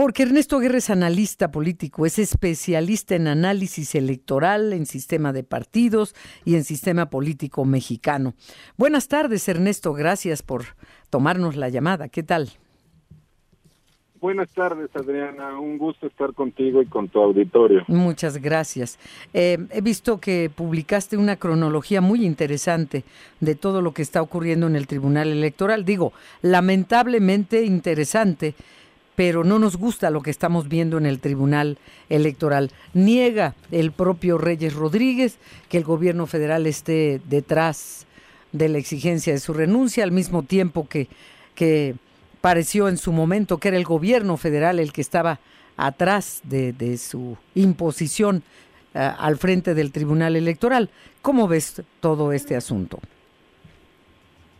Porque Ernesto Guerra es analista político, es especialista en análisis electoral, en sistema de partidos y en sistema político mexicano. Buenas tardes, Ernesto, gracias por tomarnos la llamada. ¿Qué tal? Buenas tardes, Adriana. Un gusto estar contigo y con tu auditorio. Muchas gracias. Eh, he visto que publicaste una cronología muy interesante de todo lo que está ocurriendo en el Tribunal Electoral. Digo, lamentablemente interesante, pero no nos gusta lo que estamos viendo en el Tribunal Electoral. Niega el propio Reyes Rodríguez que el gobierno federal esté detrás de la exigencia de su renuncia, al mismo tiempo que, que pareció en su momento que era el gobierno federal el que estaba atrás de, de su imposición uh, al frente del Tribunal Electoral. ¿Cómo ves todo este asunto?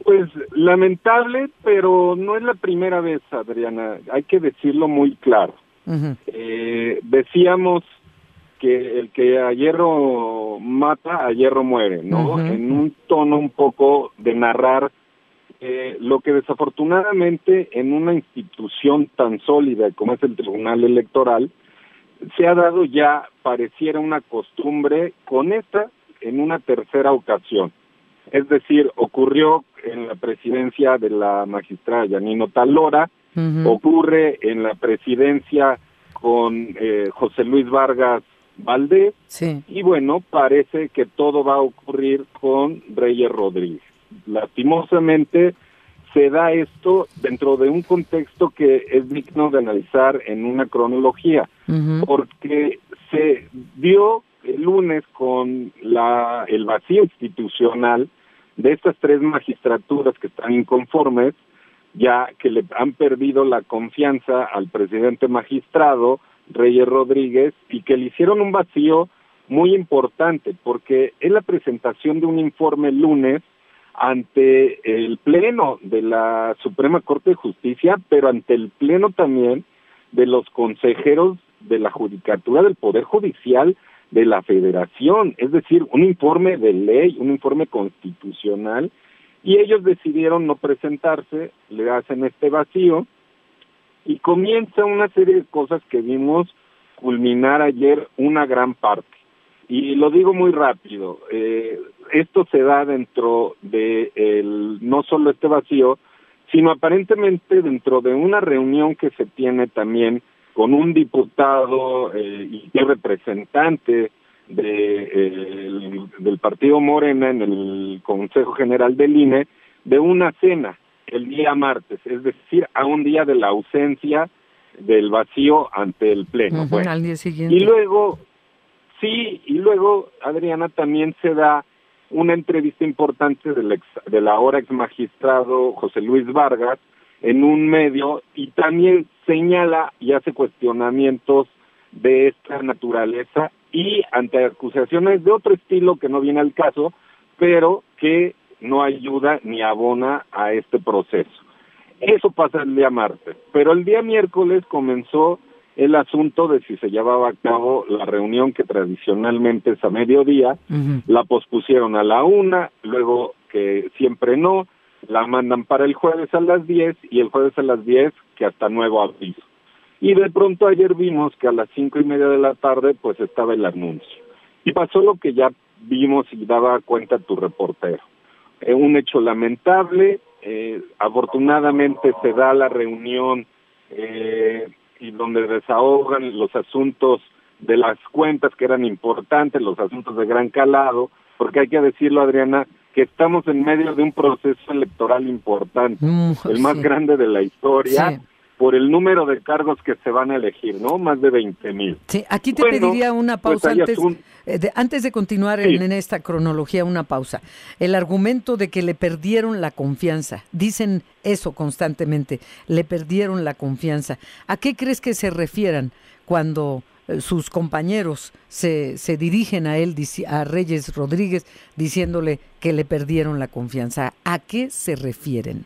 Pues lamentable, pero no es la primera vez, Adriana. Hay que decirlo muy claro. Uh -huh. eh, decíamos que el que a hierro mata, a hierro muere, ¿no? Uh -huh. En un tono un poco de narrar eh, lo que desafortunadamente en una institución tan sólida como es el Tribunal Electoral se ha dado ya, pareciera una costumbre con esta en una tercera ocasión. Es decir, ocurrió en la presidencia de la magistrada Yanino Talora, uh -huh. ocurre en la presidencia con eh, José Luis Vargas Valdés, sí. y bueno, parece que todo va a ocurrir con Reyes Rodríguez lastimosamente se da esto dentro de un contexto que es digno de analizar en una cronología, uh -huh. porque se dio el lunes con la, el vacío institucional de estas tres magistraturas que están inconformes, ya que le han perdido la confianza al presidente magistrado Reyes Rodríguez y que le hicieron un vacío muy importante, porque es la presentación de un informe lunes ante el Pleno de la Suprema Corte de Justicia, pero ante el Pleno también de los consejeros de la Judicatura del Poder Judicial de la Federación, es decir, un informe de ley, un informe constitucional, y ellos decidieron no presentarse, le hacen este vacío, y comienza una serie de cosas que vimos culminar ayer una gran parte. Y lo digo muy rápido, eh, esto se da dentro de el, no solo este vacío, sino aparentemente dentro de una reunión que se tiene también con un diputado eh, y representante de, eh, el, del partido Morena en el Consejo General del INE, de una cena el día martes, es decir, a un día de la ausencia del vacío ante el Pleno. Uh -huh, bueno, al día siguiente. Y luego, sí, y luego, Adriana, también se da una entrevista importante del, ex, del ahora ex magistrado José Luis Vargas en un medio y también señala y hace cuestionamientos de esta naturaleza y ante acusaciones de otro estilo que no viene al caso, pero que no ayuda ni abona a este proceso. Eso pasa el día martes, pero el día miércoles comenzó el asunto de si se llevaba a cabo la reunión que tradicionalmente es a mediodía, uh -huh. la pospusieron a la una, luego que siempre no, la mandan para el jueves a las diez y el jueves a las diez que hasta nuevo aviso. Y de pronto ayer vimos que a las cinco y media de la tarde pues estaba el anuncio. Y pasó lo que ya vimos y daba cuenta tu reportero. Eh, un hecho lamentable, eh, afortunadamente se da la reunión eh, y donde desahogan los asuntos de las cuentas que eran importantes, los asuntos de gran calado, porque hay que decirlo, Adriana, que estamos en medio de un proceso electoral importante, mm, el más grande de la historia. Sí. por el número de cargos que se van a elegir, ¿no? Más de 20 mil. Sí, aquí te bueno, pediría una pausa pues antes, un... eh, de, antes de continuar sí. en, en, esta cronología, una pausa. El argumento de que le perdieron la confianza, dicen eso constantemente, le perdieron la confianza. ¿A qué crees que se refieran cuando sus compañeros se, se dirigen a él, a Reyes Rodríguez, diciéndole que le perdieron la confianza? ¿A qué se refieren?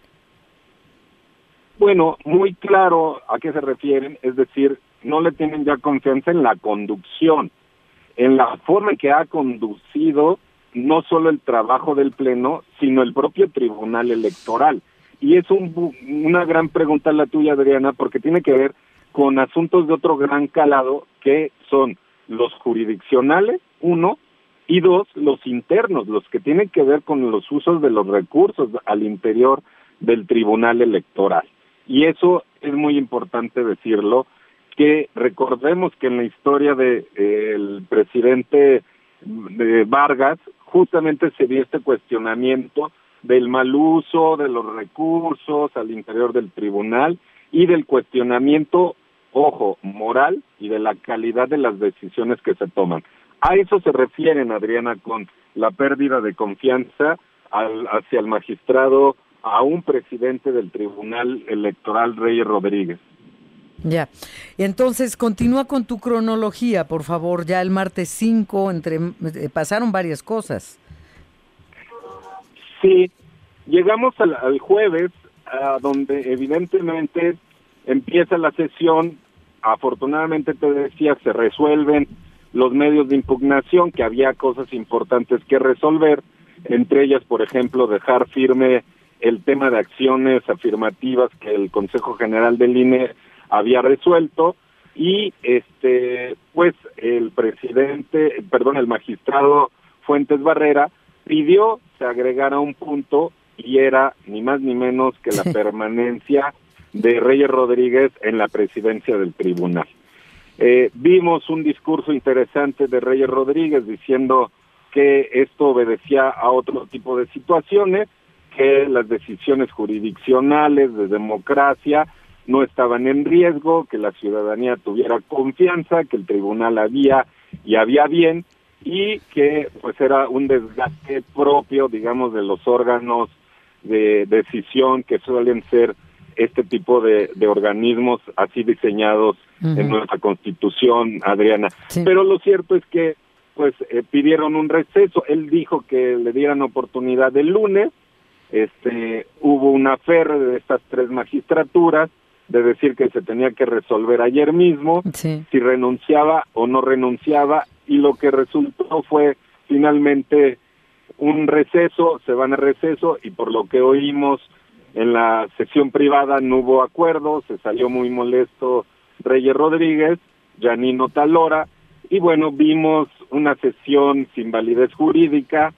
Bueno, muy claro a qué se refieren, es decir, no le tienen ya confianza en la conducción, en la forma en que ha conducido no solo el trabajo del Pleno, sino el propio Tribunal Electoral. Y es un, una gran pregunta la tuya, Adriana, porque tiene que ver con asuntos de otro gran calado que son los jurisdiccionales, uno, y dos, los internos, los que tienen que ver con los usos de los recursos al interior del Tribunal Electoral. Y eso es muy importante decirlo, que recordemos que en la historia del de, presidente de Vargas justamente se dio este cuestionamiento del mal uso de los recursos al interior del tribunal y del cuestionamiento, ojo, moral y de la calidad de las decisiones que se toman. A eso se refieren, Adriana, con la pérdida de confianza al, hacia el magistrado, a un presidente del Tribunal Electoral, Reyes Rodríguez. Ya. Y entonces continúa con tu cronología, por favor. Ya el martes 5 entre eh, pasaron varias cosas. Sí, llegamos al, al jueves, a donde evidentemente empieza la sesión. Afortunadamente te decía, se resuelven los medios de impugnación, que había cosas importantes que resolver, entre ellas, por ejemplo, dejar firme el tema de acciones afirmativas que el Consejo General del INE había resuelto y este pues el presidente, perdón, el magistrado Fuentes Barrera pidió se agregara un punto y era ni más ni menos que la permanencia de Reyes Rodríguez en la presidencia del tribunal. Eh, vimos un discurso interesante de Reyes Rodríguez diciendo que esto obedecía a otro tipo de situaciones, que las decisiones jurisdiccionales de democracia no estaban en riesgo, que la ciudadanía tuviera confianza, que el tribunal había y había bien y que pues era un desgaste propio, digamos, de los órganos de decisión que suelen ser este tipo de, organismos así diseñados en nuestra constitución, Adriana. Pero lo cierto es que pues eh, pidieron un receso. Él dijo que le dieran oportunidad el lunes. Este, hubo una fe de estas tres magistraturas de decir que se tenía que resolver ayer mismo si renunciaba o no renunciaba y lo que resultó fue finalmente un receso, se van a receso y por lo que oímos en la sesión privada no hubo acuerdo, se salió muy molesto Reyes Rodríguez, Janino Talora, y bueno, vimos una sesión sin validez jurídica,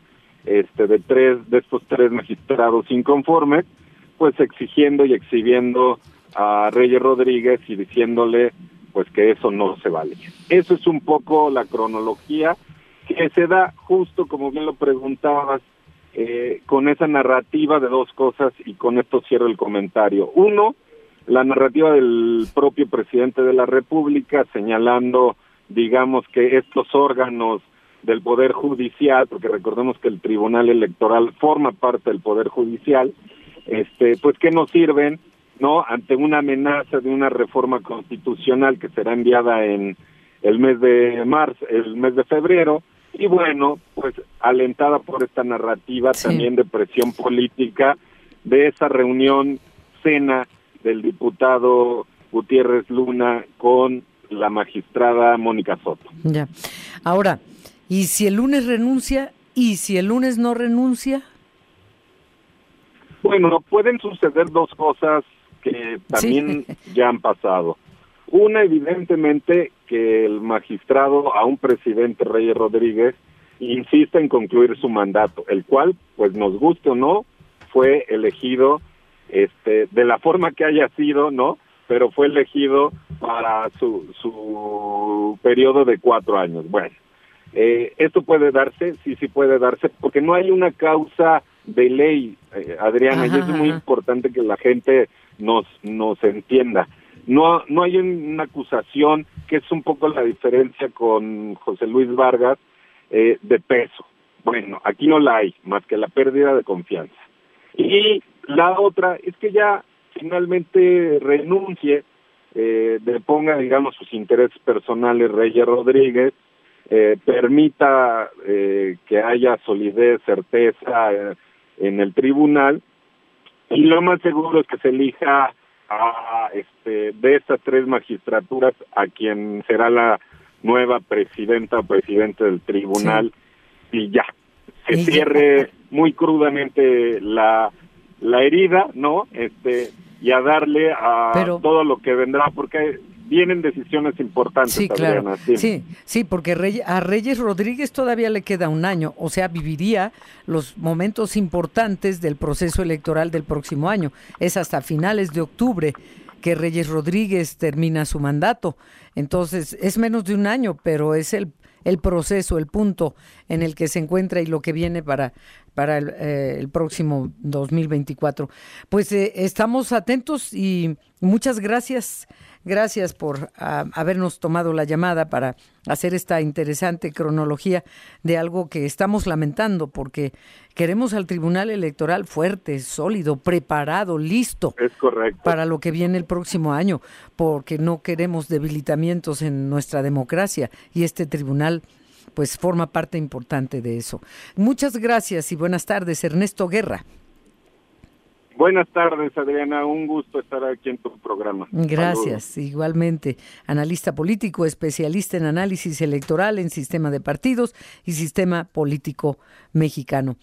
este, de tres, de estos tres magistrados inconformes, pues exigiendo y exhibiendo a Reyes Rodríguez y diciéndole pues que eso no se vale. Eso es un poco la cronología que se da justo como bien lo preguntabas eh, con esa narrativa de dos cosas y con esto cierro el comentario. Uno, la narrativa del propio presidente de la República señalando, digamos, que estos órganos del Poder Judicial, porque recordemos que el Tribunal Electoral forma parte del Poder Judicial, este, pues que nos sirven, ¿no? Ante una amenaza de una reforma constitucional que será enviada en el mes de marzo, el mes de febrero, y bueno, pues alentada por esta narrativa también de presión política de esa reunión cena del diputado Gutiérrez Luna con la magistrada Mónica Soto. Ya. Ahora, ¿y si el lunes renuncia y si el lunes no renuncia? Bueno, pueden suceder dos cosas que también ya han pasado. Una, evidentemente, que el magistrado a un presidente Reyes Rodríguez insiste en concluir su mandato, el cual, pues nos guste o no, fue elegido este, de la forma que haya sido, ¿no? Pero fue elegido para su, su periodo de cuatro años. Bueno, eh, esto puede darse, sí, sí puede darse, porque no hay una causa de ley, eh, Adriana, y es muy importante que la gente nos, nos entienda no, no hay una acusación, que es un poco la diferencia con José Luis Vargas, eh, de peso. Bueno, aquí no la hay, más que la pérdida de confianza. Y la otra es que ya finalmente renuncie, eh, deponga, digamos, sus intereses personales Reyes Rodríguez, eh, permita eh, que haya solidez, certeza eh, en el tribunal, y lo más seguro es que se elija a este de estas tres magistraturas a quien será la nueva presidenta o presidente del tribunal y ya se cierre muy crudamente la la herida no este y a darle a todo lo que vendrá porque vienen decisiones importantes. Sí, claro. Sí, sí, porque a Reyes Rodríguez todavía le queda un año, o sea, viviría los momentos importantes del proceso electoral del próximo año. Es hasta finales de octubre que Reyes Rodríguez termina su mandato. Entonces, es menos de un año, pero es el, el proceso, el punto en el que se encuentra y lo que viene para, para el, eh, próximo 2024. Pues eh, estamos atentos y muchas gracias Gracias por ah, habernos tomado la llamada para hacer esta interesante cronología de algo que estamos lamentando, porque queremos al Tribunal Electoral fuerte, sólido, preparado, listo. Para lo que viene el próximo año, porque no queremos debilitamientos en nuestra democracia y este tribunal pues forma parte importante de eso. Muchas gracias y buenas tardes, Ernesto Guerra. Buenas tardes, Adriana. Un gusto estar aquí en tu programa. Gracias, igualmente. Analista político, especialista en análisis electoral en sistema de partidos y sistema político mexicano.